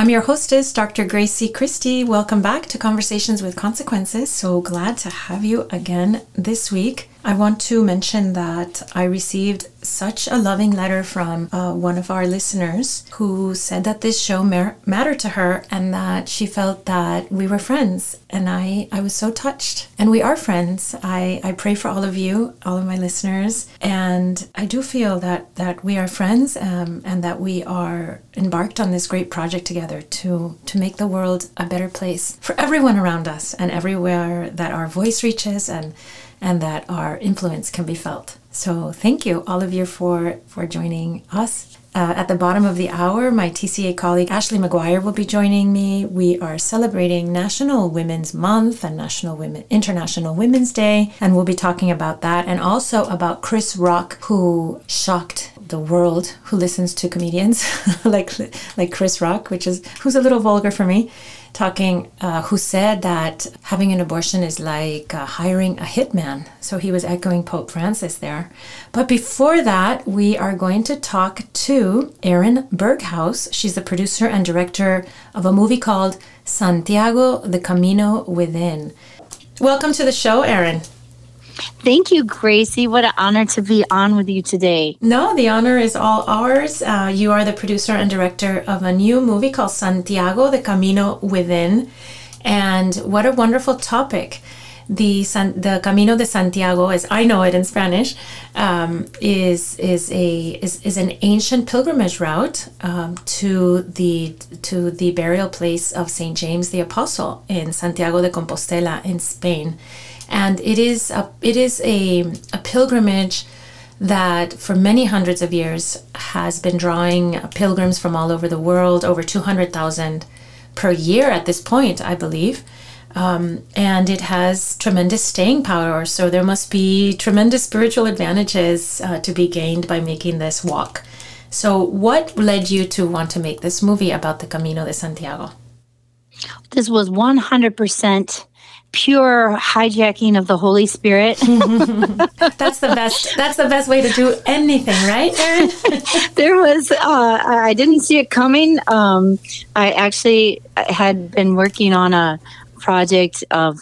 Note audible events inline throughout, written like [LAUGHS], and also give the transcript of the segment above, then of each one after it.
I'm your hostess, Dr. Gracie Christie. Welcome back to Conversations with Consequences. So glad to have you again this week. I want to mention that I received such a loving letter from uh, one of our listeners who said that this show mattered to her and that she felt that we were friends. And I, I was so touched. And we are friends. I, I pray for all of you, all of my listeners. And I do feel that, that we are friends um, and that we are embarked on this great project together to, to make the world a better place for everyone around us and everywhere that our voice reaches and and that our influence can be felt. So thank you, all of you, for, for joining us. Uh, at the bottom of the hour, my TCA colleague Ashley McGuire will be joining me. We are celebrating National Women's Month and National Women International Women's Day, and we'll be talking about that and also about Chris Rock, who shocked the world who listens to comedians [LAUGHS] like like Chris Rock, which is who's a little vulgar for me talking, uh, who said that having an abortion is like uh, hiring a hitman. So he was echoing Pope Francis there. But before that, we are going to talk to Erin Berghaus. She's the producer and director of a movie called Santiago, the Camino Within. Welcome to the show, Erin. Thank you, Gracie. What an honor to be on with you today. No, the honor is all ours. Uh, you are the producer and director of a new movie called Santiago, the Camino Within. And what a wonderful topic. The, San, the Camino de Santiago, as I know it in Spanish, um, is is a is, is an ancient pilgrimage route um, to the to the burial place of Saint James the Apostle in Santiago de Compostela in Spain and it is a it is a, a pilgrimage that for many hundreds of years has been drawing pilgrims from all over the world, over 200,000 per year at this point, I believe. Um, and it has tremendous staying power. So there must be tremendous spiritual advantages uh, to be gained by making this walk. So, what led you to want to make this movie about the Camino de Santiago? This was 100% pure hijacking of the Holy Spirit. [LAUGHS] that's the best. That's the best way to do anything, right, Erin? [LAUGHS] there was. Uh, I didn't see it coming. Um, I actually had been working on a project of.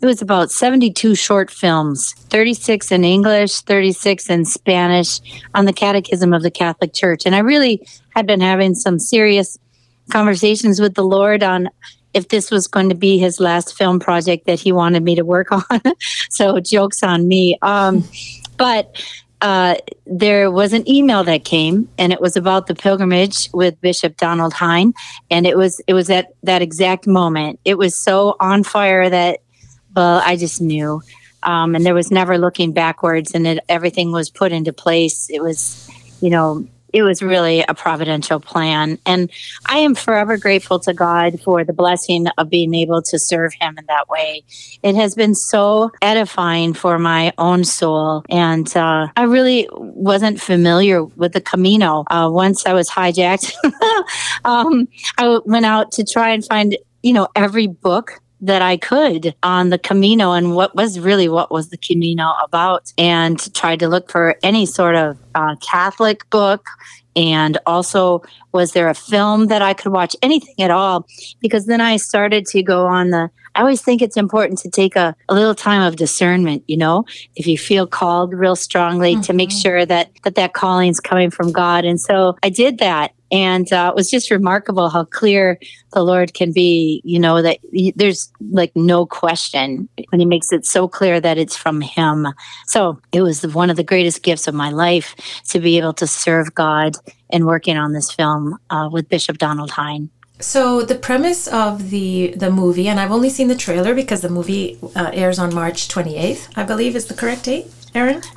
It was about 72 short films, 36 in English, 36 in Spanish on the Catechism of the Catholic Church. And I really had been having some serious conversations with the Lord on if this was going to be his last film project that he wanted me to work [LAUGHS] on. so jokes on me. Um, but uh, there was an email that came, and it was about the pilgrimage with Bishop Donald Hying, and it was it was at that exact moment. It was so on fire that, well, I just knew, um, and there was never looking backwards, and it, everything was put into place. It was, you know, it was really a providential plan. And I am forever grateful to God for the blessing of being able to serve Him in that way. It has been so edifying for my own soul. And uh, I really wasn't familiar with the Camino. Uh, once I was hijacked, [LAUGHS] um, I went out to try and find, you know, every book that I could on the Camino and what was really what was the Camino about, and tried to look for any sort of uh, Catholic book. And also, was there a film that I could watch? Anything at all? Because then I started to go on the. I always think it's important to take a, a little time of discernment, you know, if you feel called real strongly mm-hmm. to make mm-hmm. sure that, that that calling is coming from God. And so I did that and uh, it was just remarkable how clear the lord can be you know that he, there's like no question when he makes it so clear that it's from him. So it was one of the greatest gifts of my life to be able to serve god and working on this film uh, with bishop donald hying. So the premise of the the movie and i've only seen the trailer because the movie uh, airs on march 28th i believe is the correct date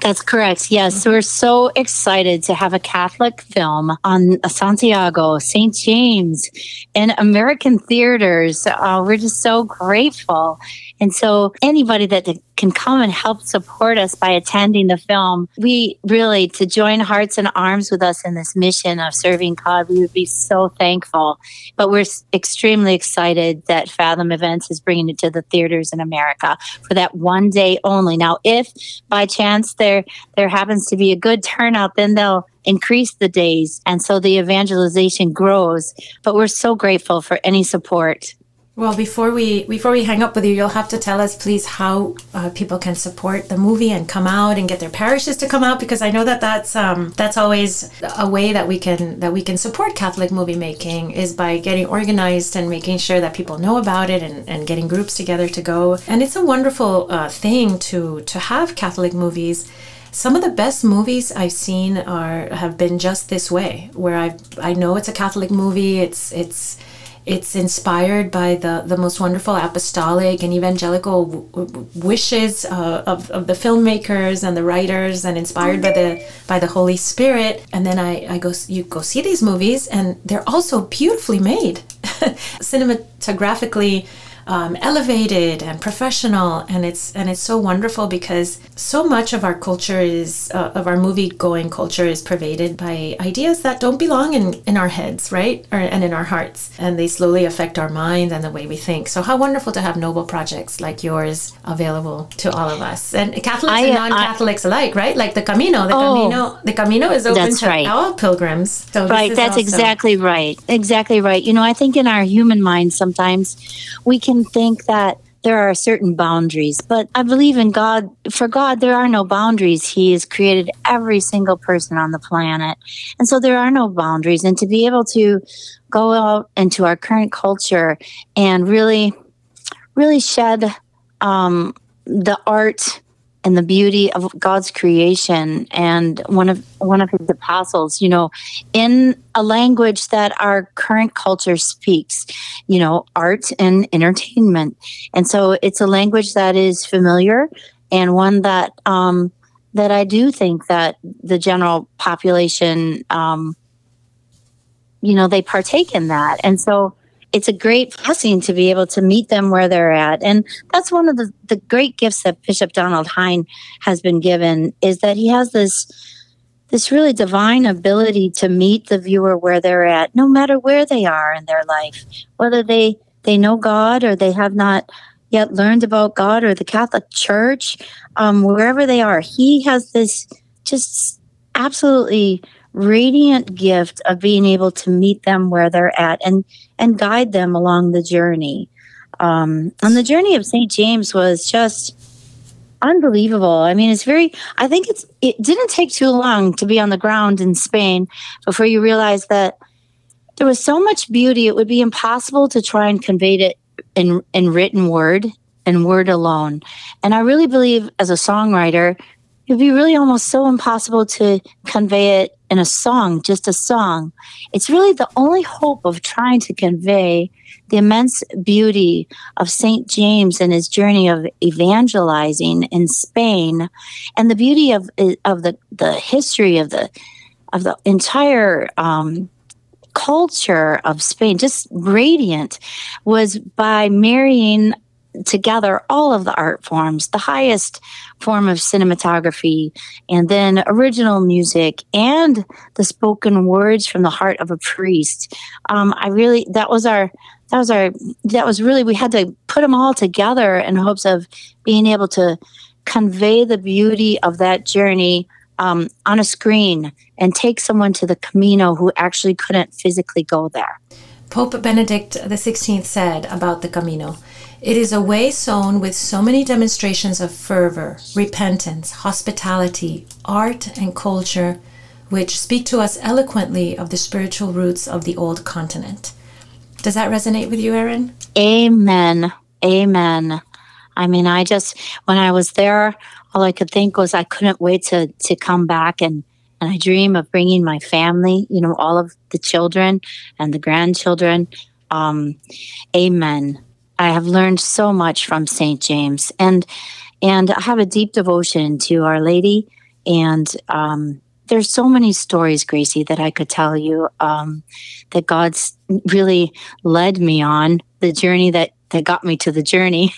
That's correct. Yes. We're so excited to have a Catholic film on Santiago, St. James, in American theaters. Uh, we're just so grateful. And so, anybody that can come and help support us by attending the film, we really, to join hearts and arms with us in this mission of serving God, we would be so thankful. But we're extremely excited that Fathom Events is bringing it to the theaters in America for that one day only. Now, if by chance there there happens to be a good turnout, then they'll increase the days and so the evangelization grows but we're so grateful for any support well, before we before we hang up with you, you'll have to tell us, please, how uh, people can support the movie and come out and get their parishes to come out, because I know that that's um, that's always a way that we can that we can support Catholic movie making is by getting organized and making sure that people know about it and, and getting groups together to go. And it's a wonderful uh, thing to to have Catholic movies some of the best movies I've seen are have been just this way, where I I know it's a Catholic movie. It's it's it's inspired by the, the most wonderful apostolic and evangelical w- wishes uh, of, of the filmmakers and the writers and inspired by the by the Holy Spirit. And then I, I go you go see these movies and they're also beautifully made. [LAUGHS] Cinematographically um, elevated and professional, and it's and it's so wonderful because so much of our culture is uh, of our movie going culture is pervaded by ideas that don't belong in in our heads, right, or, and in our hearts, and they slowly affect our minds and the way we think. So how wonderful to have noble projects like yours available to all of us, and Catholics I, and non-Catholics I, alike, right? Like the Camino, the oh, Camino, the Camino is open to right. all pilgrims. So right, that's also- exactly right, exactly right. You know, I think in our human mind sometimes we can think that there are certain boundaries, but I believe in God. For God, there are no boundaries. He has created every single person on the planet. And so there are no boundaries. And to be able to go out into our current culture and really, really shed um, the art and the beauty of God's creation and one of one of his apostles, you know, in a language that our current culture speaks, you know, art and entertainment. And so it's a language that is familiar and one that um that I do think that the general population um you know, they partake in that. And so it's a great blessing to be able to meet them where they're at. And that's one of the, the great gifts that Bishop Donald Hying has been given is that he has this this really divine ability to meet the viewer where they're at, no matter where they are in their life, whether they they know God or they have not yet learned about God or the Catholic Church, um, wherever they are. He has this just absolutely radiant gift of being able to meet them where they're at and and guide them along the journey. Um, and the journey of St. James was just unbelievable. I mean, it's very. I think it's. It didn't take too long to be on the ground in Spain before you realize that there was so much beauty. It would be impossible to try and convey it in in written word and word alone. And I really believe, as a songwriter, it'd be really almost so impossible to convey it in a song, just a song. It's really the only hope of trying to convey the immense beauty of St. James and his journey of evangelizing in Spain and the beauty of, of the, the history of the, of the entire, um, culture of Spain, just radiant, was by marrying together all of the art forms, the highest form of cinematography, and then original music and the spoken words from the heart of a priest. Um, I really, that was our, that was our, that was really, we had to put them all together in hopes of being able to convey the beauty of that journey um, on a screen and take someone to the Camino who actually couldn't physically go there. Pope Benedict XVI said about the Camino it is a way sown with so many demonstrations of fervor, repentance, hospitality, art, and culture, which speak to us eloquently of the spiritual roots of the old continent. Does that resonate with you, Erin? Amen. Amen. I mean, I just, when I was there, all I could think was I couldn't wait to, to come back and, and I dream of bringing my family, you know, all of the children and the grandchildren. Um, amen. I have learned so much from St. James. And And I have a deep devotion to Our Lady. And um, there's so many stories, Gracie, that I could tell you um, that God's really led me on the journey that that got me to the journey.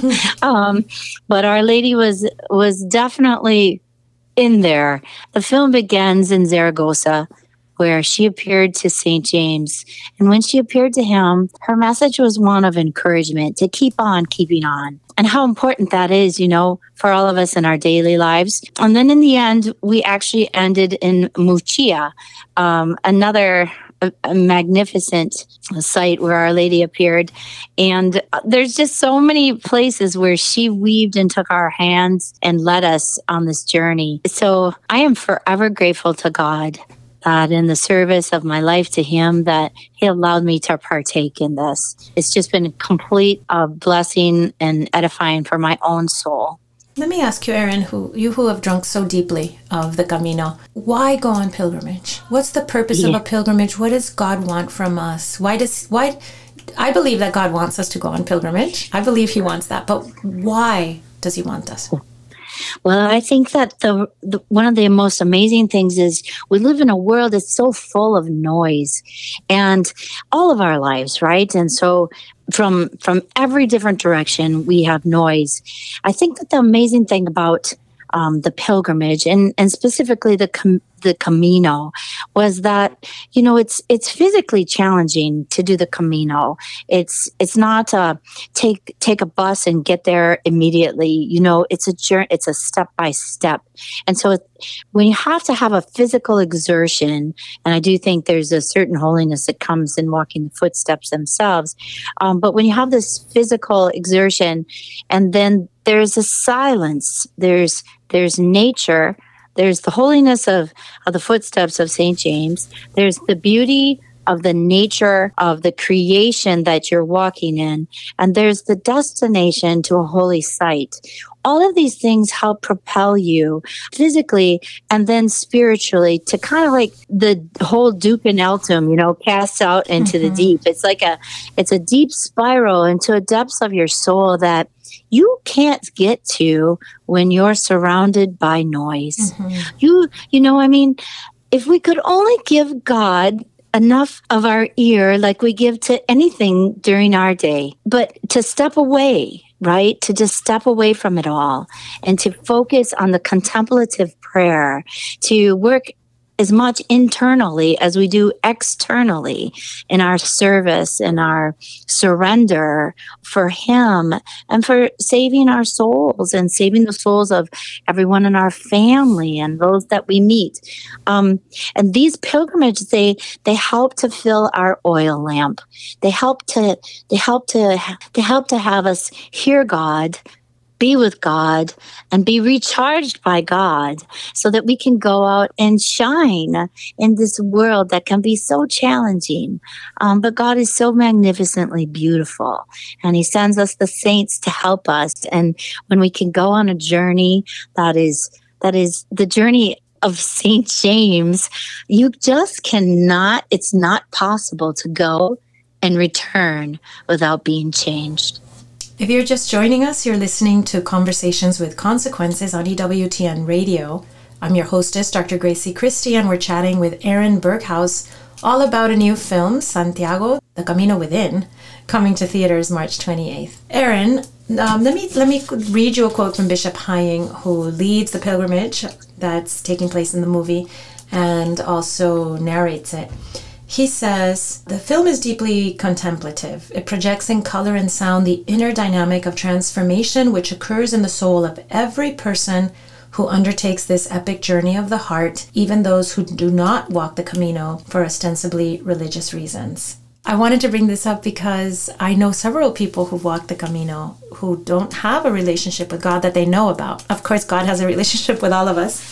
[LAUGHS] um, but Our Lady was was definitely in there. The film begins in Zaragoza, where she appeared to St. James. And when she appeared to him, her message was one of encouragement to keep on keeping on. And how important that is, you know, for all of us in our daily lives. And then in the end, we actually ended in Muxía, um, another a, a, magnificent site where Our Lady appeared. And there's just so many places where she weaved and took our hands and led us on this journey. So I am forever grateful to God that in the service of my life to Him, that He allowed me to partake in this. It's just been a complete uh, blessing and edifying for my own soul. Let me ask you, Erin, who you who have drunk so deeply of the Camino, why go on pilgrimage? What's the purpose yeah. of a pilgrimage? What does God want from us? Why does why? I believe that God wants us to go on pilgrimage. I believe He wants that, but why does He want us? Well, I think that the, the, one of the most amazing things is we live in a world that's so full of noise, and all of our lives, right? And so from from every different direction we have noise. I think that the amazing thing about um, the pilgrimage and and specifically the com- the Camino was that you know it's it's physically challenging to do the Camino. It's it's not a take take a bus and get there immediately. You know, it's a journey. It's a step by step, and so it, when you have to have a physical exertion, and I do think there's a certain holiness that comes in walking the footsteps themselves, um, but when you have this physical exertion, and then there's a silence, there's there's nature there's the holiness of, of the footsteps of St. James. There's the beauty of the nature of the creation that you're walking in. And there's the destination to a holy site. All of these things help propel you physically and then spiritually to kind of like the whole Altum, you know, cast out into mm-hmm. the deep. It's like a, it's a deep spiral into a depths of your soul that you can't get to when you're surrounded by noise. Mm-hmm. You, you know, I mean, if we could only give God enough of our ear like we give to anything during our day, but to step away, right? To just step away from it all and to focus on the contemplative prayer, to work as much internally as we do externally in our service and our surrender for Him and for saving our souls and saving the souls of everyone in our family and those that we meet. Um, and these pilgrimages, they they help to fill our oil lamp. They help to they help to they help to have us hear God be with God and be recharged by God so that we can go out and shine in this world that can be so challenging. Um, but God is so magnificently beautiful and He sends us the saints to help us. And when we can go on a journey that is, that is the journey of St. James, you just cannot, it's not possible to go and return without being changed. If you're just joining us, you're listening to Conversations with Consequences on EWTN Radio. I'm your hostess, Dr. Gracie Christie, and we're chatting with Erin Berghaus all about a new film, Santiago, The Camino Within, coming to theaters March 28th. Erin, um, let me let me read you a quote from Bishop Hying, who leads the pilgrimage that's taking place in the movie and also narrates it. He says the film is deeply contemplative. It projects in color and sound the inner dynamic of transformation which occurs in the soul of every person who undertakes this epic journey of the heart, even those who do not walk the Camino for ostensibly religious reasons. I wanted to bring this up because I know several people who walk the Camino who don't have a relationship with God that they know about. Of course, God has a [LAUGHS] relationship with all of us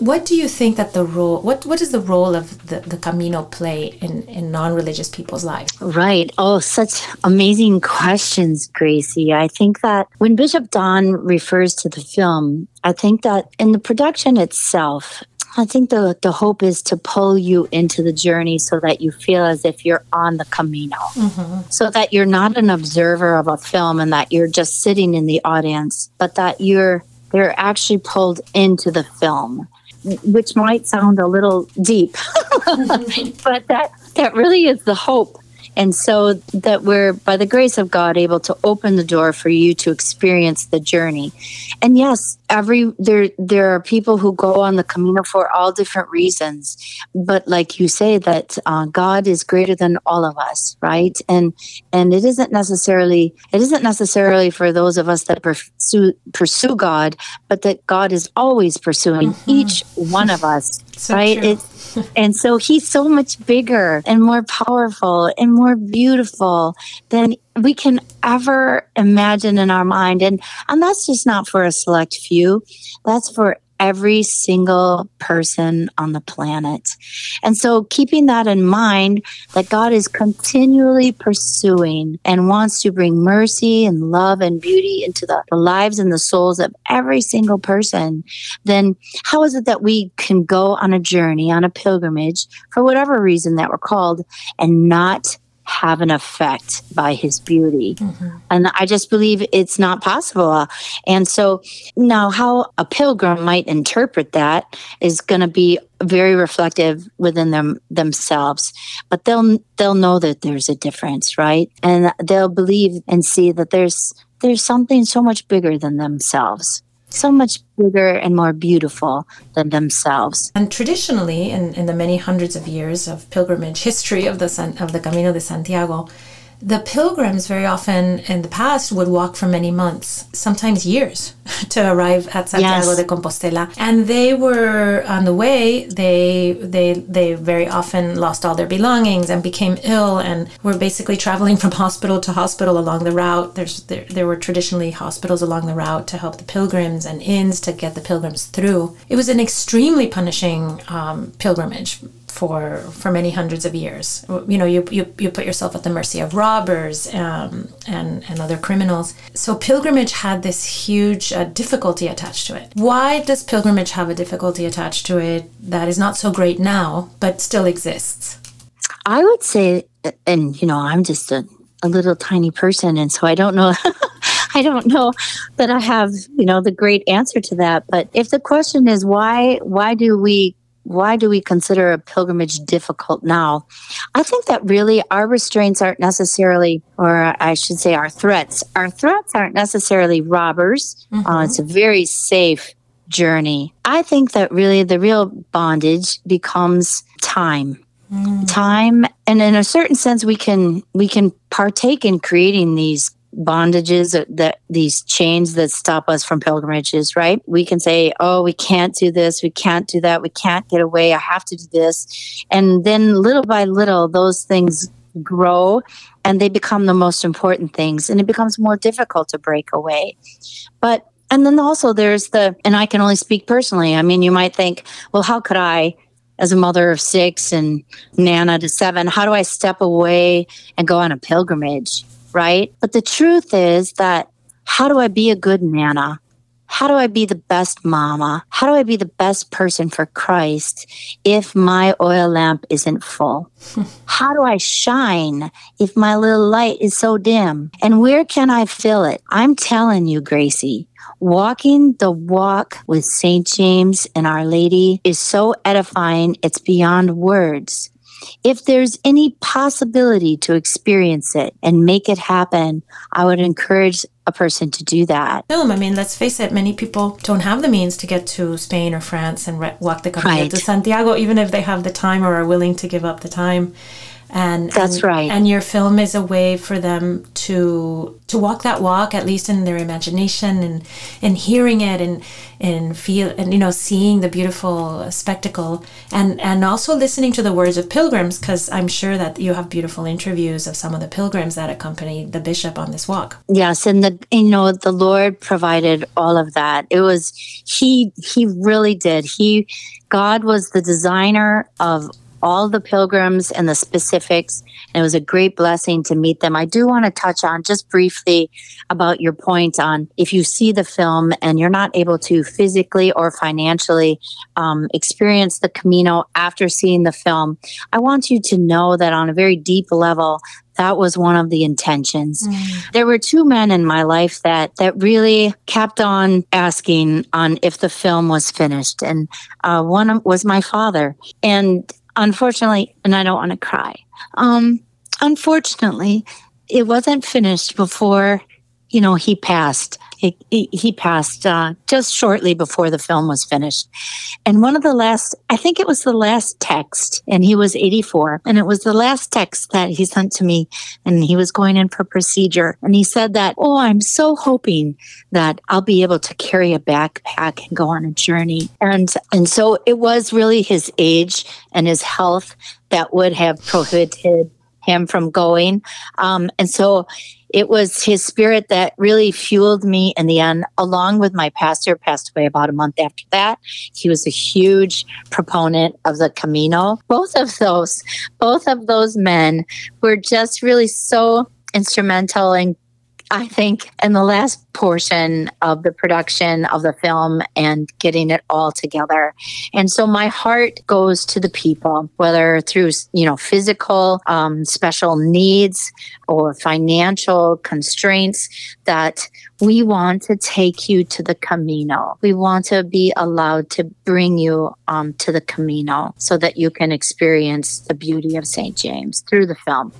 What do you think that the role, what, what is the role of the, the Camino play in, in non religious people's lives? Right. Oh, such amazing questions, Gracie. I think that when Bishop Don refers to the film, I think that in the production itself, I think the, the hope is to pull you into the journey so that you feel as if you're on the Camino, mm-hmm. so that you're not an observer of a film and that you're just sitting in the audience, but that you're they're actually pulled into the film, which might sound a little deep, [LAUGHS] but that that really is the hope and so that we're, by the grace of God, able to open the door for you to experience the journey. And yes, every there there are people who go on the Camino for all different reasons, but like you say, that uh, God is greater than all of us, right? And and it isn't necessarily it isn't necessarily for those of us that pursue pursue God, but that God is always pursuing mm-hmm. each one of us, so right? It's and so he's so much bigger and more powerful and more beautiful than we can ever imagine in our mind. And, and that's just not for a select few. That's for every single person on the planet. And so, keeping that in mind, that God is continually pursuing and wants to bring mercy and love and beauty into the, the, lives and the souls of every single person, then how is it that we can go on a journey, on a pilgrimage, for whatever reason that we're called, and not have an effect by his beauty. Mm-hmm. And I just believe it's not possible. And so now, how a pilgrim might interpret that is going to be very reflective within them themselves but they'll they'll know that there's a difference right and they'll believe and see that there's there's something so much bigger than themselves so much bigger and more beautiful than themselves. And traditionally, in, in the many hundreds of years of pilgrimage history of the San, of the Camino de Santiago, the pilgrims very often in the past would walk for many months, sometimes years, [LAUGHS] to arrive at Santiago yes. de Compostela. And they were on the way. They they they very often lost all their belongings and became ill, and were basically traveling [LAUGHS] from hospital to hospital along the route. There's there, there were traditionally hospitals along the route to help the pilgrims and inns to get the pilgrims through. It was an extremely punishing um, pilgrimage for for many hundreds of years. You know, you, you, you put yourself at the mercy of robbers um, and and other criminals. So pilgrimage had this huge uh, difficulty attached to it. Why does pilgrimage have a difficulty attached to it that is not so great now, but still exists? I would say, and you know, I'm just a, a little tiny person, and so I don't know. [LAUGHS] I don't know that I have, you know, the great answer to that. But if the question is why, why do we why do we consider a pilgrimage difficult now? I think that really our restraints aren't necessarily, or I should say, our threats. Our threats aren't necessarily robbers. Uh, mm-hmm. Uh, it's a very safe journey. I think that really the real bondage becomes time. Mm. Time, and in a certain sense, we can we can partake in creating these bondages that these chains that stop us from pilgrimages, right? We can say, oh, we can't do this, we can't do that, we can't get away, I have to do this. And then little by little, those things grow and they become the most important things and it becomes more difficult to break away. But and then also there's the and I can only speak personally. I mean, you might think, well, how could I as a mother of six and Nana to seven, how do I step away and go on a pilgrimage? Right? But the truth is that how do I be a good Nana? How do I be the best mama? How do I be the best person for Christ if my oil lamp isn't full? [LAUGHS] How do I shine if my little light is so dim? And where can I fill it? I'm telling you, Gracie, walking the walk with St. James and Our Lady is so edifying, it's beyond words. If there's any possibility to experience it and make it happen, I would encourage a person to do that. No, I mean, let's face it, many people don't have the means to get to Spain or France and walk the Camino right. to Santiago, even if they have the time or are willing to give up the time. And that's and, right. and your film is a way for them to to walk that walk at least in their imagination and and hearing it and and feel and you know seeing the beautiful spectacle. And and also listening to the words of pilgrims because i'm sure that you have beautiful interviews of some of the pilgrims that accompanied the bishop on this walk. Yes and the you know the lord provided all of that. It was he he really did. He god was the designer of all the pilgrims and the specifics. And it was a great blessing to meet them. I do want to touch on just briefly about your point on if you see the film and you're not able to physically or financially um, experience the Camino after seeing the film, I want you to know that on a very deep level, that was one of the intentions. Mm. There were two men in my life that that really kept on asking on if the film was finished, and uh, one was my father. And unfortunately, and I don't want to cry. Um, unfortunately, it wasn't finished before, you know, he passed. He, he passed uh, just shortly before the film was finished. And one of the last, I think it was the last text, and he was 84, and it was the last text that he sent to me, and he was going in for procedure. And he said that, Oh, I'm so hoping that I'll be able to carry a backpack and go on a journey. And, and so it was really his age and his health that would have prohibited him from going. Um, and so it was his spirit that really fueled me in the end, along with my pastor, passed away about a month after that. He was a huge proponent of the Camino. Both of those, both of those men were just really so instrumental in I think in the last portion of the production of the film and getting it all together. And so my heart goes to the people, whether through, you know, physical, um, special needs or financial constraints that we want to take you to the Camino. We want to be allowed to bring you um, to the Camino so that you can experience the beauty of St. James through the film.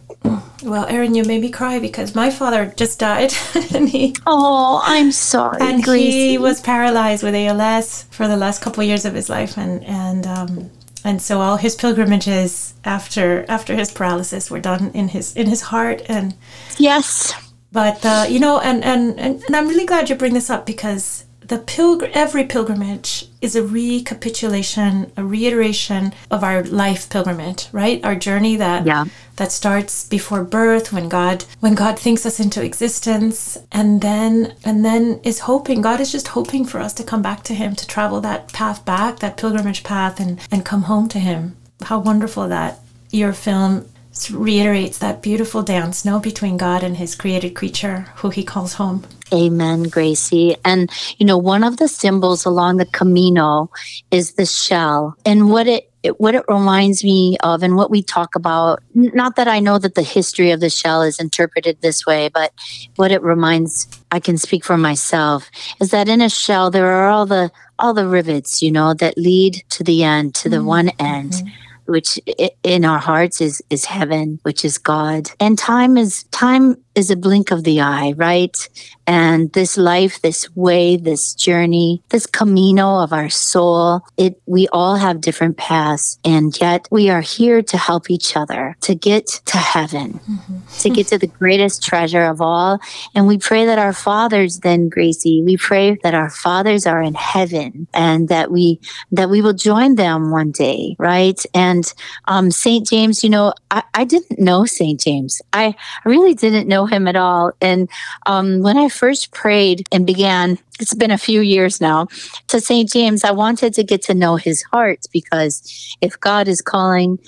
Well, Erin, you made me cry because my father just died, [LAUGHS] and he. Oh, I'm sorry. And Gracie. he was paralyzed with ALS for the last couple of years of his life, and and um, and so all his pilgrimages after after his paralysis were done in his in his heart and. Yes. But uh, you know, and, and and and I'm really glad you bring this up because the pilgr every pilgrimage is a recapitulation, a reiteration of our life pilgrimage, right? Our journey that yeah. that starts before birth, when God when God thinks us into existence, and then and then is hoping. God is just hoping for us to come back to Him, to travel that path back, that pilgrimage path, and and come home to Him. How wonderful that your film reiterates that beautiful dance, no, between God and His created creature, who He calls home. Amen, Gracie. And, you know, one of the symbols along the Camino is the shell. And what it, it, what it reminds me of and what we talk about not that i know that the history of the shell is interpreted this way but what it reminds i can speak for myself is that in a shell there are all the all the rivets you know that lead to the end to the mm-hmm. one end mm-hmm which in our hearts is is heaven which is god. And time is time is a blink of the eye, right? And this life, this way, this journey, this camino of our soul, it we all have different paths and yet we are here to help each other to get to heaven, mm-hmm. to get to the greatest treasure of all. And we pray that our fathers then, Gracie, we pray that our fathers are in heaven and that we that we will join them one day, right? And um St. James, you know, I, I didn't know St. James. I, I really didn't know him at all. And um, when I first prayed and began, it's been a few years now, to St. James, I wanted to get to know his heart because if God is calling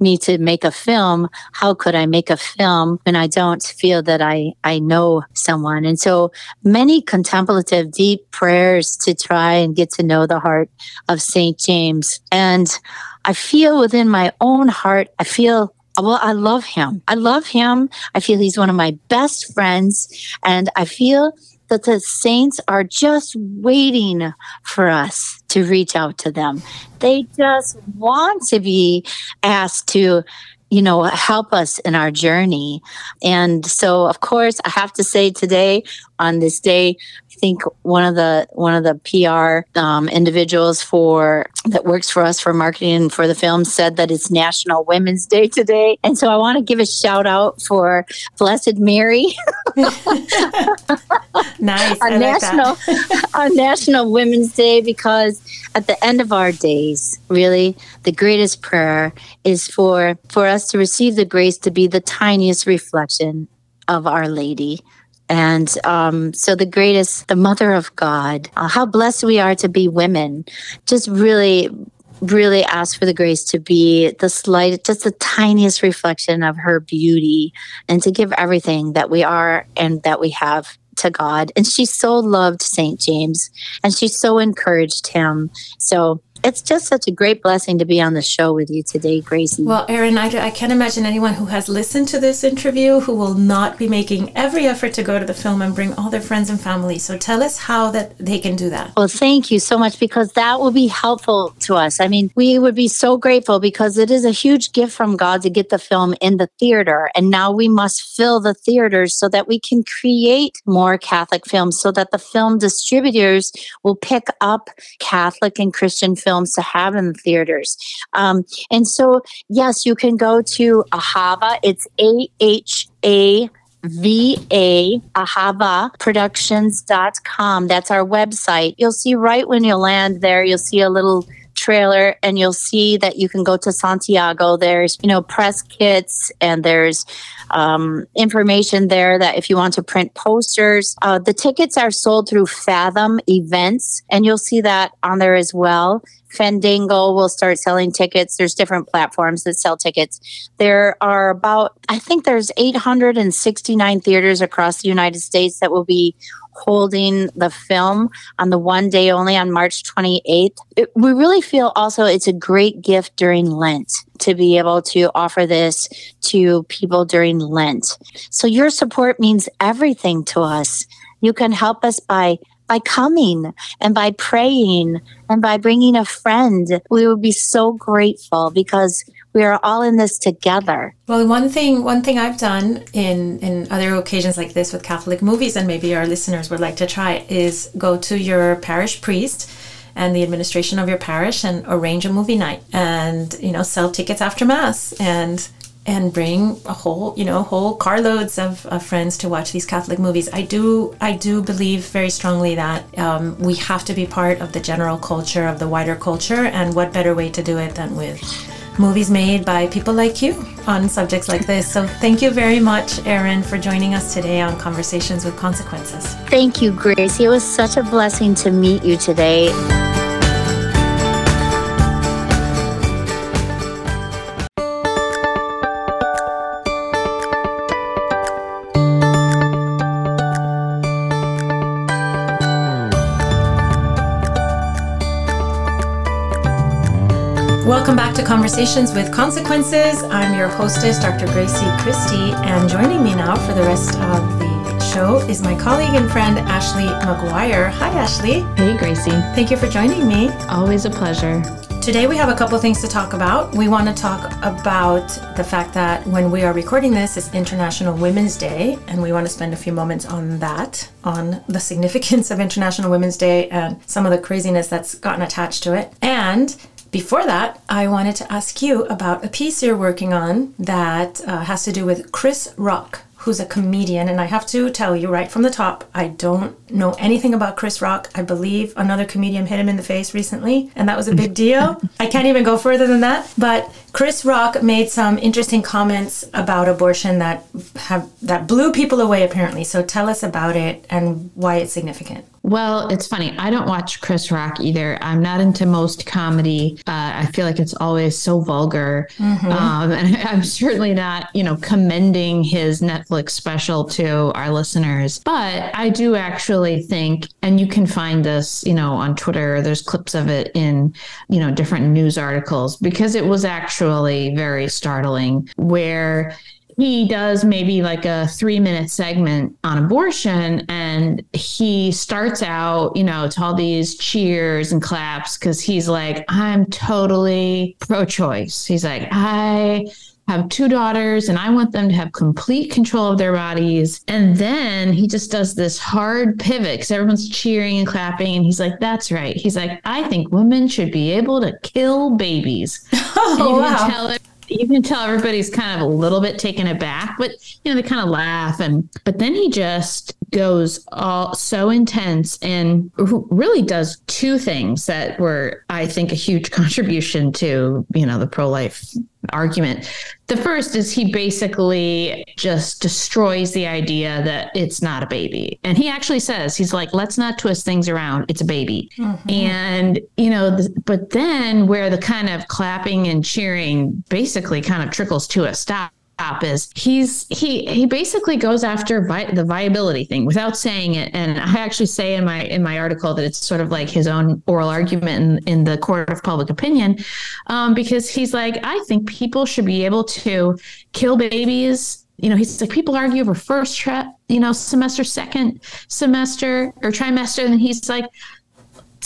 me to make a film, how could I make a film when I don't feel that I, I know someone? And so many contemplative, deep prayers to try and get to know the heart of St. James. And I feel within my own heart, I feel well, I love him. I love him. I feel he's one of my best friends. And I feel that the saints are just waiting for us to reach out to them. They just want to be asked to you know, help us in our journey. And so, of course, I have to say today, on this day I think one of the one of the PR um, individuals for that works for us for marketing for the film said that it's National Women's Day today, and so I want to give a shout out for Blessed Mary. [LAUGHS] nice. on National on National Women's Day because at the end of our days, really, the greatest prayer is for for us to receive the grace to be the tiniest reflection of Our Lady. And um, so, the greatest, the Mother of God, uh, how blessed we are to be women. Just really really ask for the grace to be the slight, just the tiniest reflection of her beauty and to give everything that we are and that we have to God. And she so loved St. James and she so encouraged him. So it's just such a great blessing to be on the show with you today, Gracie. Well, Erin, I, I can't imagine anyone who has listened to this interview who will not be making every effort to go to the film and bring all their friends and family. So tell us how that they can do that. Well, thank you so much because that will be helpful to us. I mean, we would be so grateful because it is a huge gift from God to get the film in the theater. And now we must fill the theaters so that we can create more Catholic films so that the film distributors will pick up Catholic and Christian films films to have in the theaters. Um, and so, yes, you can go to Ahava. It's A H A VA Ahava Productions.com. That's our website. You'll see right when you land there, you'll see a little trailer and you'll see that you can go to Santiago. There's, you know, press kits and there's um, information there that if you want to print posters, uh, the tickets are sold through Fathom Events, and you'll see that on there as well. Fandango will start selling tickets. There's different platforms that sell tickets. There are about, I think there's 869 theaters across the United States that will be holding the film on the one day only on March 28th. It, we really feel also it's a great gift during Lent to be able to offer this to people during Lent. So your support means everything to us. You can help us by by coming and by praying and by bringing a friend. We would be so grateful because we are all in this together. Well, one thing one thing I've done in in other occasions like this with Catholic movies, and maybe our listeners would like to try, is go to your parish priest and the administration of your parish and arrange a movie night, and you know sell tickets after mass and and bring a whole you know whole carloads of, of friends to watch these catholic movies i do i do believe very strongly that um, we have to be part of the general culture of the wider culture and what better way to do it than with movies made by people like you on subjects like this. So thank you very much, Erin, for joining us today on Conversations with Consequences. Thank you, Grace. It was such a blessing to meet you today. Welcome back to Conversations with Consequences. I'm your hostess, Dr. Gracie Christie, and joining me now for the rest of the show is my colleague and friend Ashley McGuire. Hi, Ashley. Hey, Gracie. Thank you for joining me. Always a pleasure. Today we have a couple things to talk about. We want to talk about the fact that when we are recording this, it's International Women's Day, and we want to spend a few moments on that, on the significance of International Women's Day and some of the craziness that's gotten attached to it. And before that, I wanted to ask you about a piece you're working on that uh, has to do with Chris Rock, who's a comedian. And I have to tell you right from the top, I don't know anything about Chris Rock. I believe another comedian hit him in the face recently, and that was a big [LAUGHS] deal. I can't even go further than that. But Chris Rock made some interesting comments about abortion that have that blew people away apparently. So tell us about it and why it's significant. Well, it's funny. I don't watch Chris Rock either. I'm not into most comedy. Uh, I feel like it's always so vulgar. Mm-hmm. Um, and [LAUGHS] I'm certainly not, you know, commending his Netflix special to our listeners. But I do actually think, and you can find this, you know, on Twitter, there's clips of it in, you know, different news articles because it was actually very startling where he does maybe like a three minute segment on abortion and he starts out, you know, to all these cheers and claps because he's like, I'm totally pro choice. He's like, I have two daughters and I want them to have complete control of their bodies. And then he just does this hard pivot because everyone's cheering and clapping. And he's like, that's right. He's like, I think women should be able to kill babies. [LAUGHS] Oh, wow you can tell everybody's kind of a little bit taken aback, but you know, they kind of laugh and but then he just goes all so intense and really does two things that were I think a huge [LAUGHS] contribution to, you know, the pro-life argument. The first is he basically just destroys the idea that it's not a baby. And he actually says, he's like, let's not twist things around. It's a baby. Mm-hmm. And, you know, the, but then where the kind of clapping and cheering basically kind of trickles to a stop is he's he he basically goes after vi- the viability thing without saying it. And i actually say in my in my article that it's sort of like his own oral argument in, in the court of public opinion um, because he's like i think people should be able to kill babies. You know he's like people argue over first tra- you know semester second semester or trimester. And he's like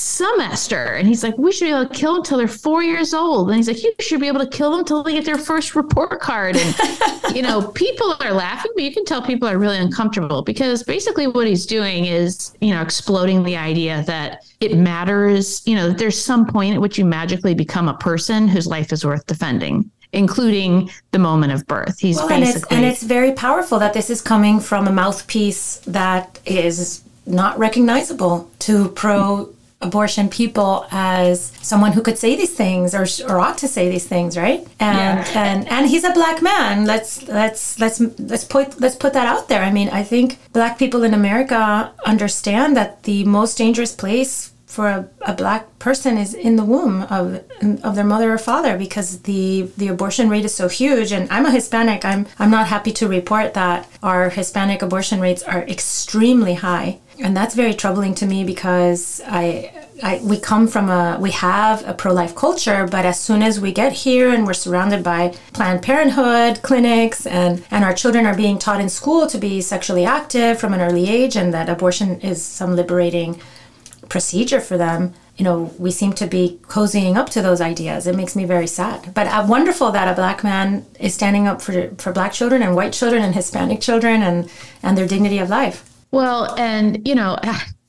semester. And he's like, we should be able to kill them until they're four years old. And he's like, you should be able to kill them until they get their first report card. And, [LAUGHS] you know, people are laughing, but you can tell people are really uncomfortable because basically what he's doing is, you know, exploding the idea that it matters, you know, that there's some point at which you magically become a person whose life is worth defending including the moment of birth. He's well, basically and it's, and it's very powerful that this is coming from a mouthpiece that is not recognizable to pro abortion people as someone who could say these things or, or ought to say these things right? And yeah. and and he's a black man. Let's let's let's let's put let's put that out there. I mean i think black people in america understand that the most dangerous place for a, a black person is in the womb of of their mother or father because the the abortion rate is so huge. And I'm a Hispanic. I'm I'm not happy to report that our Hispanic abortion rates are extremely high and that's very troubling to me because I, I we come from a we have a pro-life culture but as soon as we get here and we're surrounded by planned parenthood clinics and and our children are being taught in school to be sexually active from an early age and that abortion is some liberating procedure for them you know we seem to be cozying up to those ideas. It makes me very sad. But uh, wonderful that a black man is standing up for for black children and white children and hispanic children and and their dignity of life well, and you know,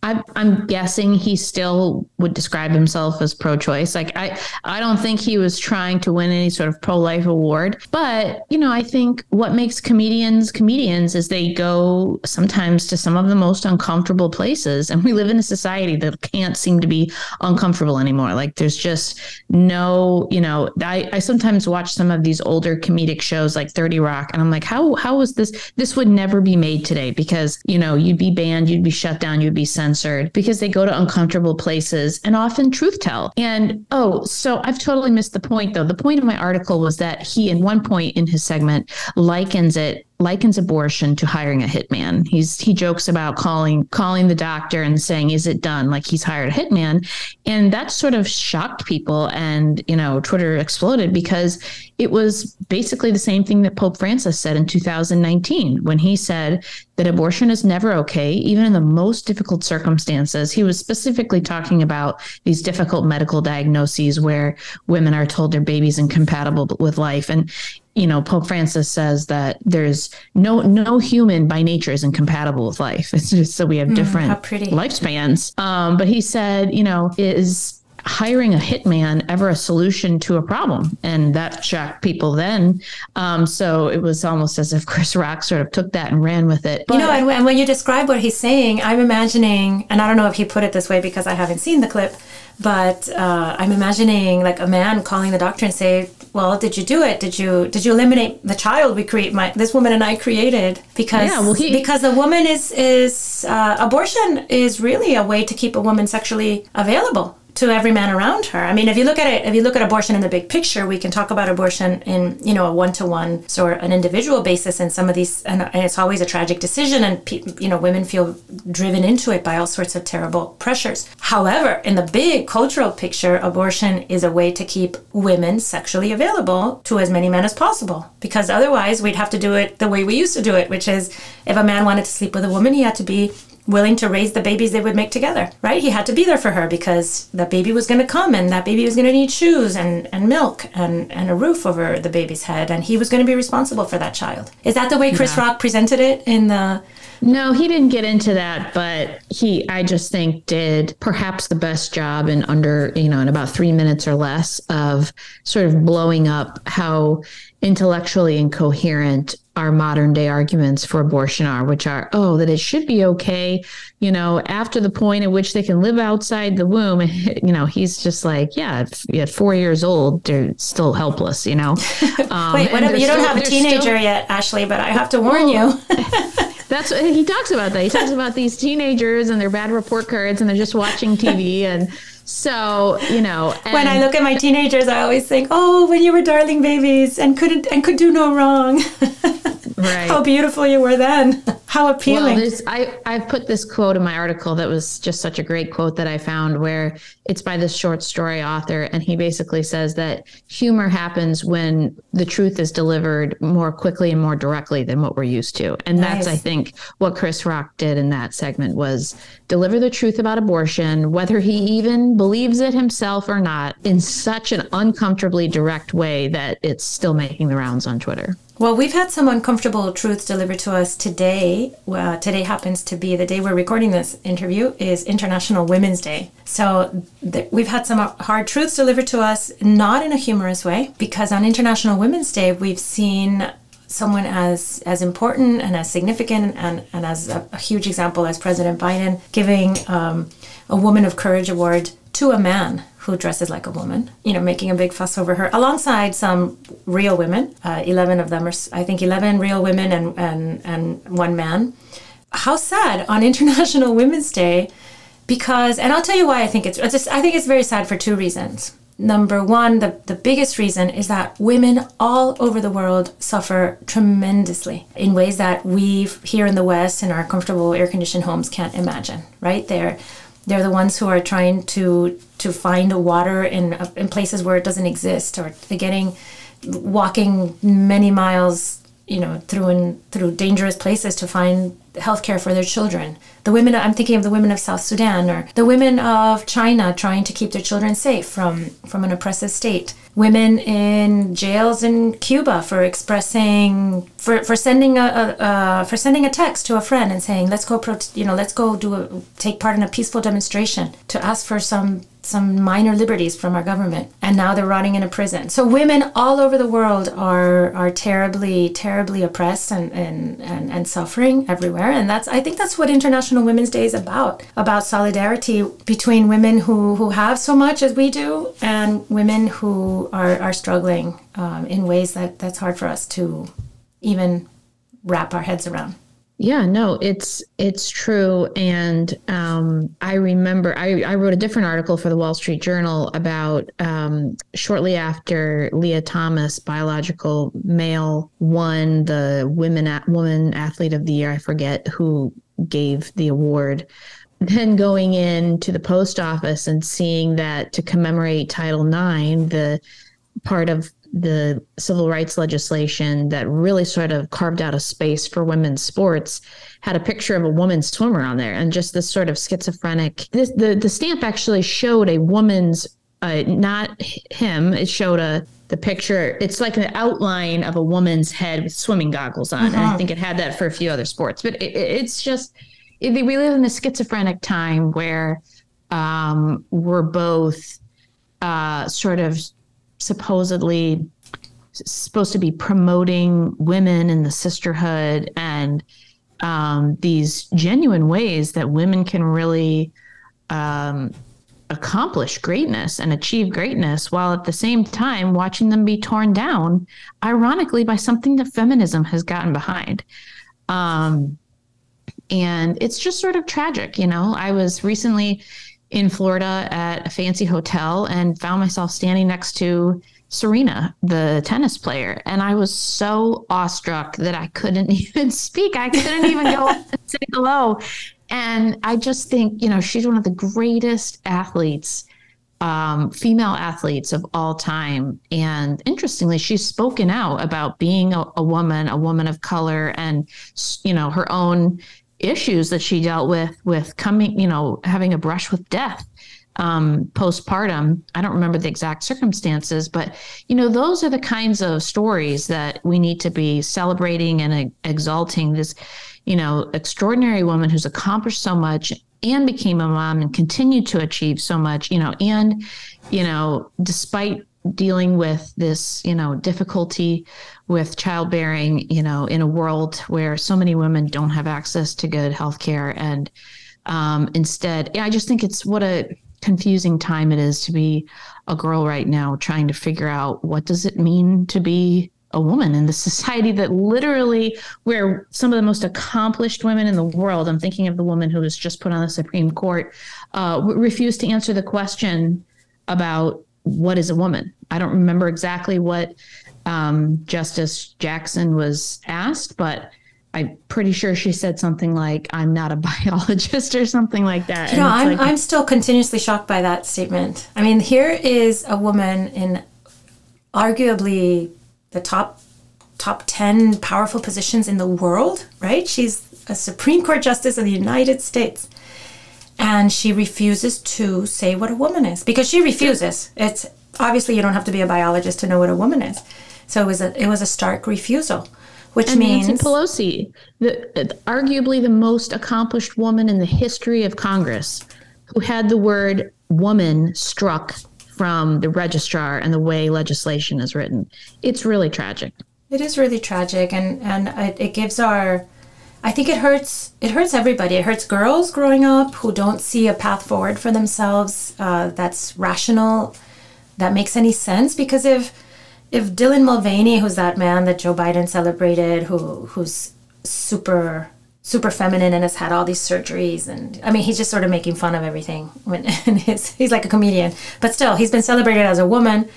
I'm, I'm guessing he still would describe himself as pro-choice. Like I, I don't think he was trying to win any sort of pro-life award. But you know, I think what makes comedians comedians is they go sometimes to some of the most uncomfortable places, and we live in a society that can't seem to be uncomfortable anymore. Like there's just no, you know, I, I sometimes watch some of these older comedic shows like 30 Rock, and I'm like, how how was this? This would never be made today because you know you'd be banned, you'd be shut down, you'd be censored censored because they go to uncomfortable places and often truth tell. And oh, so I've totally missed the point though. The point of my article was that he, in one point in his segment, likens it likens abortion to hiring a hitman. He's he jokes about calling calling the doctor and saying, "Is it done?" Like he's hired a hitman, and that sort of shocked people. And you know, Twitter exploded because it was basically the same thing that Pope Francis said in 2019 when he said that abortion is never okay, even in the most difficult circumstances. He was specifically talking about these difficult medical diagnoses where women are told their baby's incompatible with life, and you know pope francis says that there's no no human by nature is incompatible with life. It's just so we have mm, different mm, lifespans. Um, but he said you know is hiring a hitman ever a solution to a problem? And that shocked people then. Um, so it was almost as if [LAUGHS] chris rock sort of took that and ran with it. But, you know and, and when you describe what he's saying i'm imagining and i don't know if he put it this way because i haven't seen the clip but uh, i'm imagining like a man calling the doctor and say well did you do it? Did you did you eliminate the child we create my this woman and i created? Because yeah, well, he, because a woman is is uh, abortion is really a way to keep a woman sexually available to every man around her. I mean, if you look at it, if you look at abortion in the big picture, we can talk about abortion in you know a one to one sort an individual basis, and some of these, and, and it's always a tragic decision, and you know women feel driven into it by all sorts of terrible pressures. However, in the big cultural picture, abortion is a way to keep women sexually available to as many men as possible, because otherwise we'd have to do it the way we used to do it, which is if a man wanted to sleep with a woman, he had to be willing to raise the babies they would make together, right? He had to be there for her because that baby was going to come and that baby was going to need shoes and, and milk and, and a roof over the baby's head and he was going to be responsible for that child. Is that the way Chris yeah. Rock presented it in the no, he didn't get into that, but he, I just think, did perhaps the best job in under, you know, in about three minutes or less of sort of blowing up how intellectually incoherent our modern day arguments for abortion are, which are, oh, that it should be okay, you know, after the point at which they can live outside the womb. [LAUGHS] You know, he's just like, yeah, at four years old, they're still helpless, you know. [LAUGHS] Um, Wait, whatever. You don't have a teenager still... yet, Ashley, but I have to warn you. [LAUGHS] That's he talks about that. He talks about these teenagers and their bad report cards, and they're just watching TV and so, you know, when I look at my teenagers, I always think, "Oh, when you were darling babies and couldn't and could do no wrong." [LAUGHS] right. How beautiful you were then. [LAUGHS] How appealing. Well, I, I've put this quote in my article that was just such a great quote that I found where it's by this short story author. And he basically says that humor happens when the truth is delivered more quickly and more directly than what we're used to. And nice. that's, I think, what Chris Rock did in that segment was deliver the truth about abortion, whether he even believes it himself or not, in such an uncomfortably direct way that it's still making the rounds on Twitter. Well, we've had some uncomfortable truths delivered to us today. Uh, today happens to be the day we're recording this interview is International Women's Day. So th- we've had some hard truths delivered to us, not in a humorous way, because on International Women's Day we've seen someone as as important and as significant and, and as a, a huge example as President Biden giving um, a Woman of Courage award to a man who dresses like a woman, you know, making a big fuss over her, alongside some real women. Uh, 11 of them are, I think, 11 real women and, and, and one man. How sad on [LAUGHS] International Women's Day because, and I'll tell you why I think it's, it's just, I think it's very sad for two reasons. Number one, the, the biggest reason is that women all over the world suffer tremendously in ways that we here in the West in our comfortable air conditioned homes can't imagine, right? They're they're the ones who are trying to to find water in uh, in places where it doesn't exist, or getting walking many miles, you know, through and through dangerous places to find healthcare for their children. The women, I'm thinking of the women of South Sudan or the women of China trying to keep their children safe from, from an oppressive state. Women in jails in Cuba for expressing, for, for sending a, a uh, for sending a text to a friend and saying, let's go, pro- you know, let's go do a, take part in a peaceful demonstration to ask for some some minor liberties from our government. And now they're rotting in a prison. So women all over the world are are terribly terribly oppressed and and and, and suffering everywhere. And that's i think that's what international women's day is about about solidarity between women who who have so much as we do and women who are are struggling um, in ways that that's hard for us to even wrap our heads around yeah, no, it's it's true, and um, I remember I, I wrote a different article for the Wall Street Journal about um, shortly after Lia Thomas, biological male, won the women woman athlete of the year. I forget who gave the award. Then going into the post office and seeing that to commemorate Title IX, the part of the civil rights legislation that really sort of carved out a space for women's sports had a picture of a woman swimmer on there and just this sort of schizophrenic this, the the stamp actually showed a woman's uh, not him it showed a the picture it's like an outline of a woman's head with swimming goggles on uh-huh. and i uh-huh. think it had that for a few other sports but it, it's just we live in a schizophrenic time where um, we're both uh, sort of supposedly supposed to be promoting women and the sisterhood and um, these genuine ways that women can really um, accomplish greatness and achieve greatness while at the same time watching them be torn down, ironically, by something that feminism has gotten behind. Um, and it's just sort of tragic. You know, I was recently in Florida at a fancy hotel and found myself standing next to Serena, the tennis player. And I was so awestruck that I couldn't [LAUGHS] even speak. I couldn't even go and say hello. And I just think, you know, she's one of the greatest athletes, um, female athletes of all time. And interestingly, she's spoken out about being a, a woman, a woman of color, and, you know, her own issues that she dealt with, with coming, you know, having a brush with death um, postpartum. I don't remember the exact circumstances, but you know, those are the kinds of stories that we need to be celebrating and uh, exalting. This, you know, extraordinary woman who's accomplished so much and became a mom and continued to achieve so much. You know, and you know, despite dealing with this, you know, difficulty with childbearing, you know, in a world where so many women don't have access to good health care. And um, instead, yeah, I just think it's what a confusing time it is to be a girl right now trying to figure out what does it mean to be a woman in the society that literally where some of the most accomplished women in the world i'm thinking of the woman who was just put on the supreme court uh, refused to answer the question about what is a woman i don't remember exactly what um, justice jackson was asked but I'm pretty sure she said something like, I'm not a [LAUGHS] biologist or something like that. You know, I'm, like, I'm still continuously shocked by that statement. I mean, here is a woman in arguably the top top 10 powerful positions in the world, right? She's a Supreme Court justice of the United States. And she refuses to say what a woman is because she refuses. It's obviously you don't have to be a biologist to know what a woman is. So it was a it was a stark refusal which and means Nancy Pelosi, the, arguably the most accomplished woman in the history of Congress, who had the word woman struck from the registrar and the way legislation is written. It's really tragic. It is really tragic, and and it, it gives our. I think it hurts. It hurts everybody. It hurts girls growing up who don't see a path forward for themselves uh, that's rational, that makes any sense. Because if if Dylan Mulvaney, who's that man that Joe Biden celebrated, who who's super super feminine and has had all these surgeries and I mean he's just sort of making fun of everything when [LAUGHS] he's, he's like a comedian but still he's been celebrated as a woman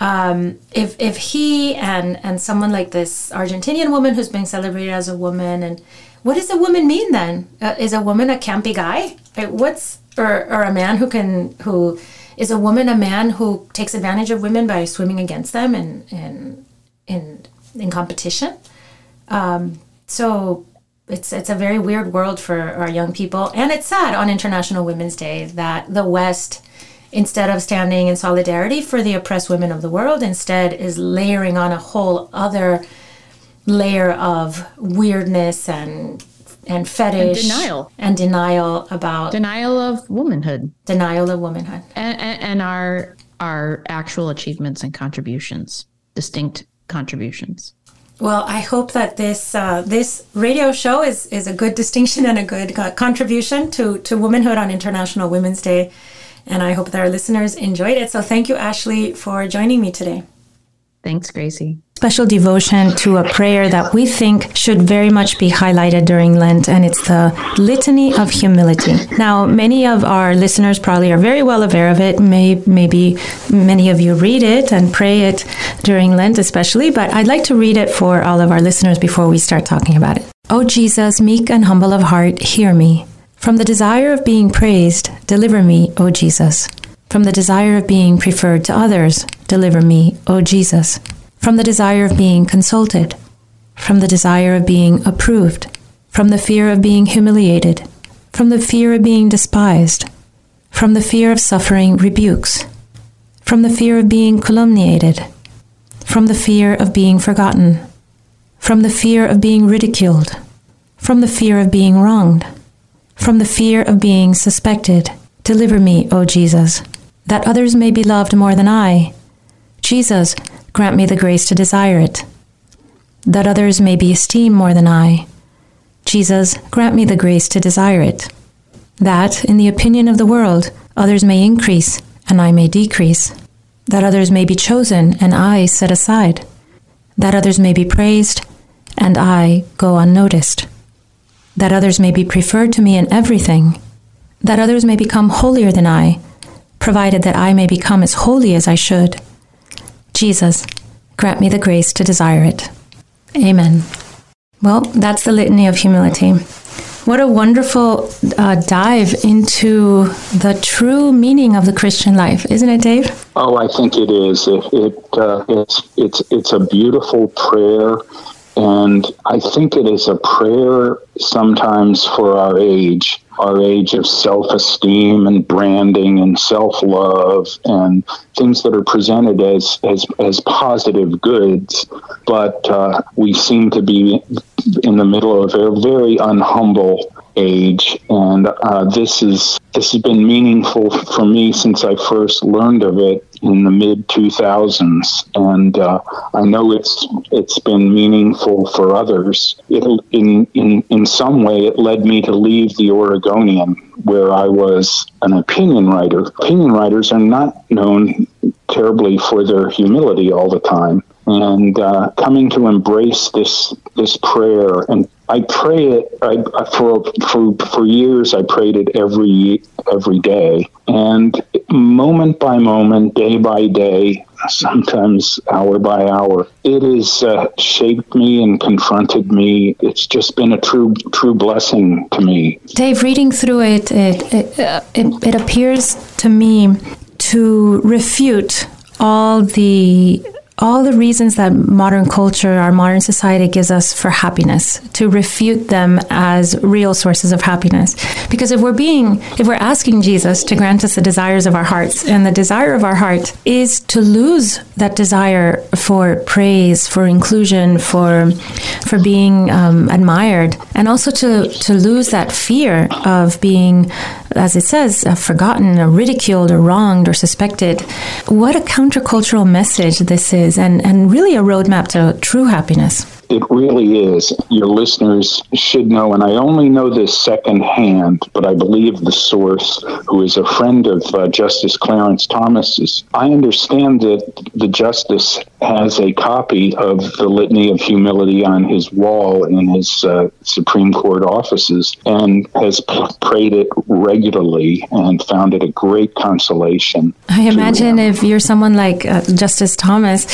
um, if if he and and someone like this Argentinian woman who's being celebrated as a woman and what does a woman mean then? Uh, is a woman a campy guy? What's or, or a man who can who is a woman a man who takes advantage of women by swimming against them in in in, in competition? Um, so it's it's a very weird world for our young people, and it's sad on International Women's Day that the West, instead of standing in solidarity for the oppressed women of the world, instead is layering on a whole other layer of weirdness and and fetish and denial. and denial about denial of womanhood. Denial of womanhood. And, and, and our our actual achievements and contributions distinct contributions. Well, I hope that this uh, this radio show is, is a good distinction and a good contribution to, to womanhood on International Women's Day. And I hope that our listeners enjoyed it. So thank you, Ashley, for joining me today. Thanks, Grazie special devotion to a prayer that we think should very much be highlighted during Lent, and it's the Litany of Humility. Now, many of our listeners probably are very well aware of it. May, maybe many of you read it and pray it during Lent, especially, but I'd like to read it for all of our listeners before we start talking about it. O Jesus, meek and humble of heart, hear me. From the desire of being praised, deliver me, O Jesus. From the desire of being preferred to others, deliver me, O Jesus from the desire of being consulted, from the desire of being approved, from the fear of being humiliated, from the fear of being despised, from the fear of suffering rebukes, from the fear of being calumniated, from the fear of being forgotten, from the fear of being ridiculed, from the fear of being wronged, from the fear of being suspected. Deliver me, O Jesus, that others may be loved more than I. Jesus, grant me the grace to desire it, that others may be esteemed more than I. Jesus, grant me the grace to desire it, that, in the opinion of the world, others may increase and I may decrease, that others may be chosen and I set aside, that others may be praised and I go unnoticed, that others may be preferred to me in everything, that others may become holier than I, provided that I may become as holy as I should. Jesus, grant me the grace to desire it. Amen. Well, that's the litany of humility. What a wonderful uh, dive into the true meaning of the Christian life, isn't it, Dave? Oh, I think it is. It, it uh, it's it's it's a beautiful prayer, and I think it is a prayer sometimes for our age our age of self esteem and branding and self love and things that are presented as, as, as positive goods. But uh, we seem to be in the middle of a very unhumble age, and uh, this is this has been meaningful for me since I first learned of it in the mid 2000s, and uh, I know it's it's been meaningful for others. It, in in in some way, it led me to leave the Oregonian, where I was an opinion writer. Opinion writers are not known terribly for their humility all the time and uh, coming to embrace this this prayer and I pray it I, for for for years. I prayed it every every day, and moment by moment, day by day, sometimes hour by hour, it has uh, shaped me and confronted me. It's just been a true true blessing to me. Dave, reading through it, it it, uh, it, it appears to me to refute all the all the reasons that modern culture, our modern society gives us for happiness, to refute them as real sources of happiness. Because if we're being, if we're asking Jesus to grant us the desires of our hearts, and the desire of our heart is to lose that desire for praise, for inclusion, for for being um, admired, and also to to lose that fear of being as it says, uh, forgotten or ridiculed or wronged or suspected. What a countercultural message this is, and, and really a roadmap to true happiness. It really is. Your listeners should know, and I only know this secondhand, but I believe the source, who is a friend of uh, Justice Clarence Thomas's. I understand that the justice has a copy of the Litany of Humility on his wall in his uh, Supreme Court offices and has p- prayed it regularly and found it a great consolation. I imagine if you're someone like uh, Justice Thomas,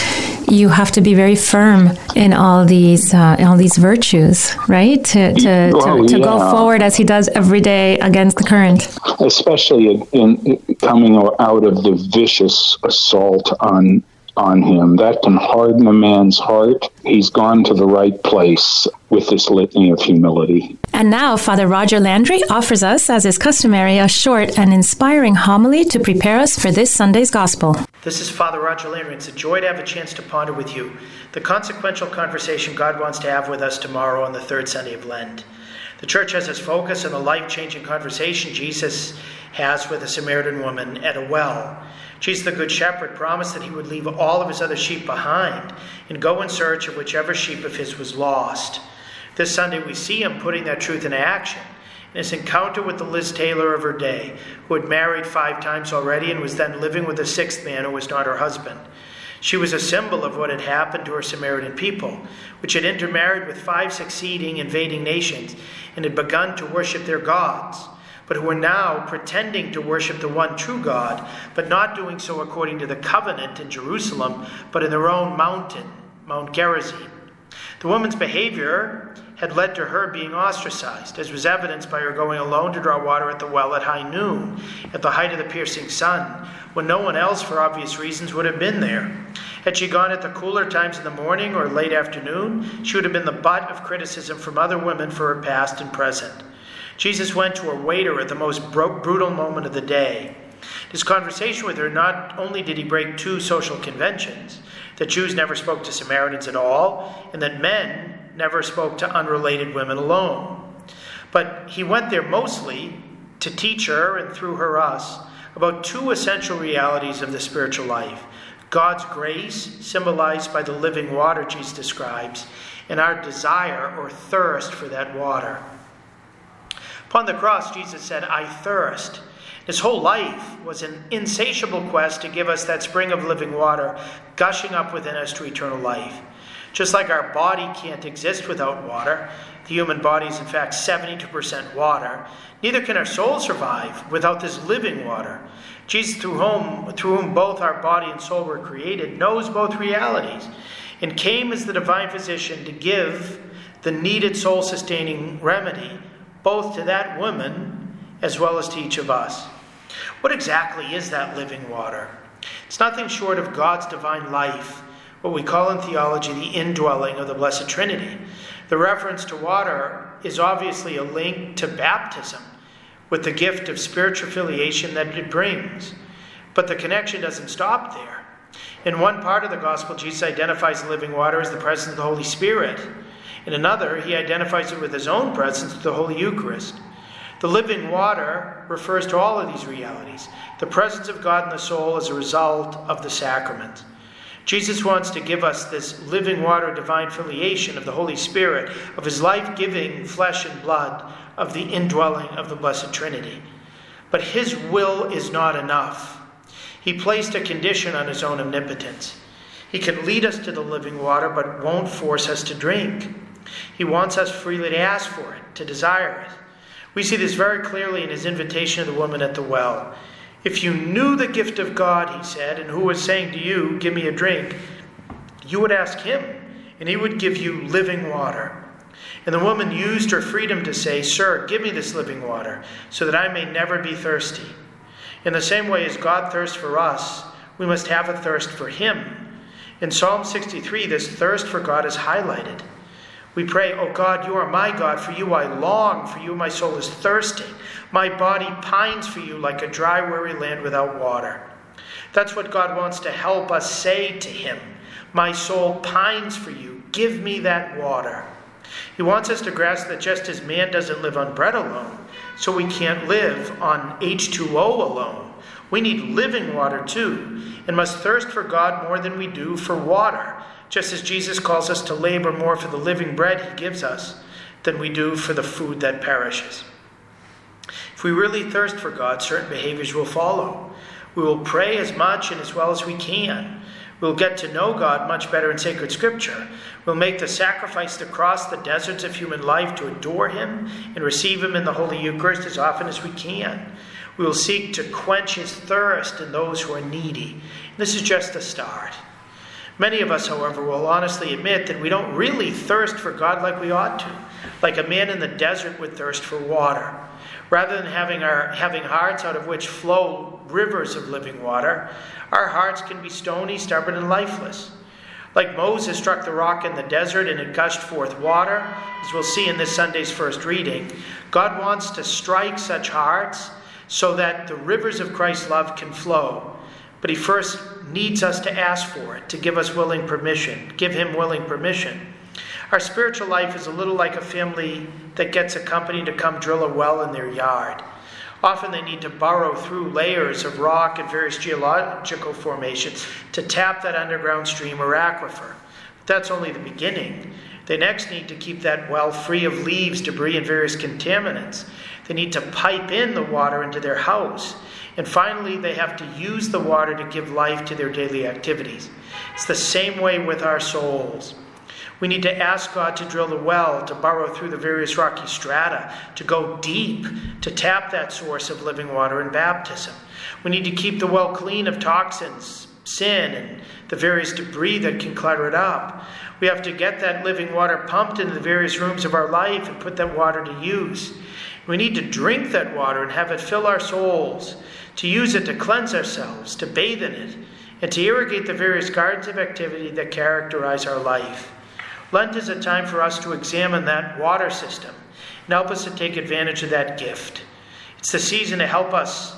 you have to be very firm in all these uh, all these virtues, right? To to, to, to yeah. go forward as he does every day against the current. Especially in, in coming out of the vicious assault on on him. That can harden a man's heart. He's gone to the right place with this litany of humility. And now, Father Roger Landry offers us, as is customary, a short and inspiring homily to prepare us for this Sunday's Gospel. This is Father Roger Landry. It's a joy to have a chance to ponder with you the consequential conversation God wants to have with us tomorrow on the third Sunday of Lent. The church has its focus on the life changing conversation Jesus has with a Samaritan woman at a well. Jesus, the Good Shepherd, promised that he would leave all of his other sheep behind and go in search of whichever sheep of his was lost. This Sunday, we see him putting that truth into action in his encounter with the Liz Taylor of her day, who had married five times already and was then living with a sixth man who was not her husband. She was a symbol of what had happened to her Samaritan people, which had intermarried with five succeeding invading nations and had begun to worship their gods, but who are now pretending to worship the one true God, but not doing so according to the covenant in Jerusalem, but in their own mountain, Mount Gerizim. The woman's behavior had led to her being ostracized, as was evidenced by her going alone to draw water at the well at high noon, at the height of the piercing sun, when no one else, for obvious reasons, would have been there. Had she gone at the cooler times in the morning or late afternoon, she would have been the butt of criticism from other women for her past and present. Jesus went to her waiter at the most brutal moment of the day. His conversation with her, not only did he break two social conventions, that Jews never spoke to Samaritans at all, and that men never spoke to unrelated women alone. But he went there mostly to teach her, and through her us, about two essential realities of the spiritual life God's grace, symbolized by the living water Jesus describes, and our desire or thirst for that water. Upon the cross, Jesus said, I thirst. His whole life was an insatiable quest to give us that spring of living water gushing up within us to eternal life. Just like our body can't exist without water, The human body is, in fact, 72% water. Neither can our soul survive without this living water. Jesus, through whom, through whom both our body and soul were created, knows both realities and came as the divine physician to give the needed soul sustaining remedy both to that woman as well as to each of us. What exactly is that living water? It's nothing short of God's divine life, what we call in theology the indwelling of the Blessed Trinity. The reference to water is obviously a link to baptism with the gift of spiritual affiliation that it brings. But the connection doesn't stop there. In one part of the gospel, Jesus identifies living water as the presence of the Holy Spirit. In another, he identifies it with his own presence, the Holy Eucharist. The living water refers to all of these realities the presence of God in the soul as a result of the sacrament. Jesus wants to give us this living water divine filiation of the Holy Spirit, of his life giving flesh and blood, of the indwelling of the Blessed Trinity. But his will is not enough. He placed a condition on his own omnipotence. He can lead us to the living water, but won't force us to drink. He wants us freely to ask for it, to desire it. We see this very clearly in his invitation to the woman at the well. If you knew the gift of God, he said, and who was saying to you, Give me a drink, you would ask him, and he would give you living water. And the woman used her freedom to say, Sir, give me this living water, so that I may never be thirsty. In the same way as God thirsts for us, we must have a thirst for him. In Psalm 63, this thirst for God is highlighted. We pray, O oh God, you are my God, for you I long, for you my soul is thirsting. My body pines for you like a dry, weary land without water. That's what God wants to help us say to Him. My soul pines for you. Give me that water. He wants us to grasp that just as man doesn't live on bread alone, so we can't live on H2O alone. We need living water too, and must thirst for God more than we do for water, just as Jesus calls us to labor more for the living bread he gives us than we do for the food that perishes. If we really thirst for God, certain behaviors will follow. We will pray as much and as well as we can. We'll get to know God much better in sacred scripture. We'll make the sacrifice to cross the deserts of human life to adore Him and receive Him in the Holy Eucharist as often as we can. We will seek to quench His thirst in those who are needy. This is just a start. Many of us, however, will honestly admit that we don't really thirst for God like we ought to, like a man in the desert would thirst for water. Rather than having, our, having hearts out of which flow rivers of living water, our hearts can be stony, stubborn, and lifeless. Like Moses struck the rock in the desert and it gushed forth water, as we'll see in this Sunday's first reading, God wants to strike such hearts so that the rivers of Christ's love can flow. But He first needs us to ask for it, to give us willing permission, give Him willing permission. Our spiritual life is a little like a family that gets a company to come drill a well in their yard. Often they need to burrow through layers of rock and various geological formations to tap that underground stream or aquifer. But that's only the beginning. They next need to keep that well free of leaves, debris, and various contaminants. They need to pipe in the water into their house. And finally, they have to use the water to give life to their daily activities. It's the same way with our souls. We need to ask God to drill the well, to burrow through the various rocky strata, to go deep, to tap that source of living water in baptism. We need to keep the well clean of toxins, sin, and the various debris that can clutter it up. We have to get that living water pumped into the various rooms of our life and put that water to use. We need to drink that water and have it fill our souls, to use it to cleanse ourselves, to bathe in it, and to irrigate the various gardens of activity that characterize our life. Lent is a time for us to examine that water system and help us to take advantage of that gift. It's the season to help us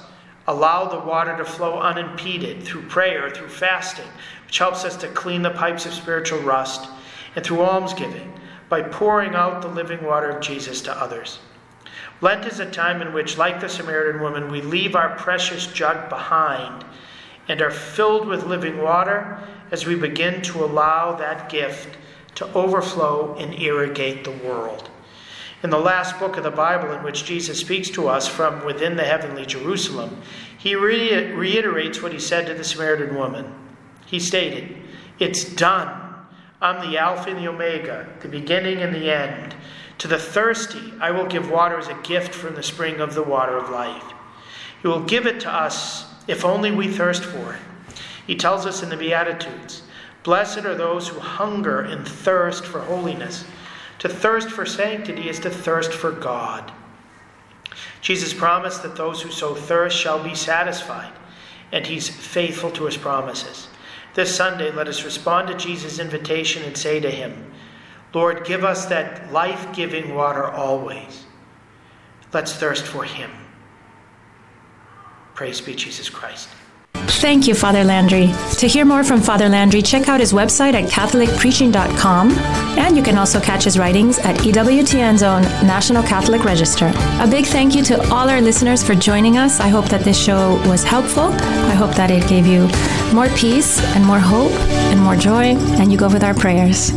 allow the water to flow unimpeded through prayer, through fasting, which helps us to clean the pipes of spiritual rust, and through almsgiving by pouring out the living water of Jesus to others. Lent is a time in which, like the Samaritan woman, we leave our precious jug behind and are filled with living water as we begin to allow that gift to overflow and irrigate the world. In the last book of the Bible, in which Jesus speaks to us from within the heavenly Jerusalem, he re- reiterates what he said to the Samaritan woman. He stated, It's done. I'm the Alpha and the Omega, the beginning and the end. To the thirsty, I will give water as a gift from the spring of the water of life. He will give it to us if only we thirst for it. He tells us in the Beatitudes Blessed are those who hunger and thirst for holiness. To thirst for sanctity is to thirst for God. Jesus promised that those who so thirst shall be satisfied, and he's faithful to his promises. This Sunday, let us respond to Jesus' invitation and say to him, Lord, give us that life giving water always. Let's thirst for him. Praise be Jesus Christ. Thank you, Father Landry. To hear more from Father Landry, check out his website at CatholicPreaching.com, and you can also catch his writings at EWTN's own National Catholic Register. A big thank you to all our listeners for joining us. I hope that this show was helpful. I hope that it gave you more peace and more hope and more joy, and you go with our prayers.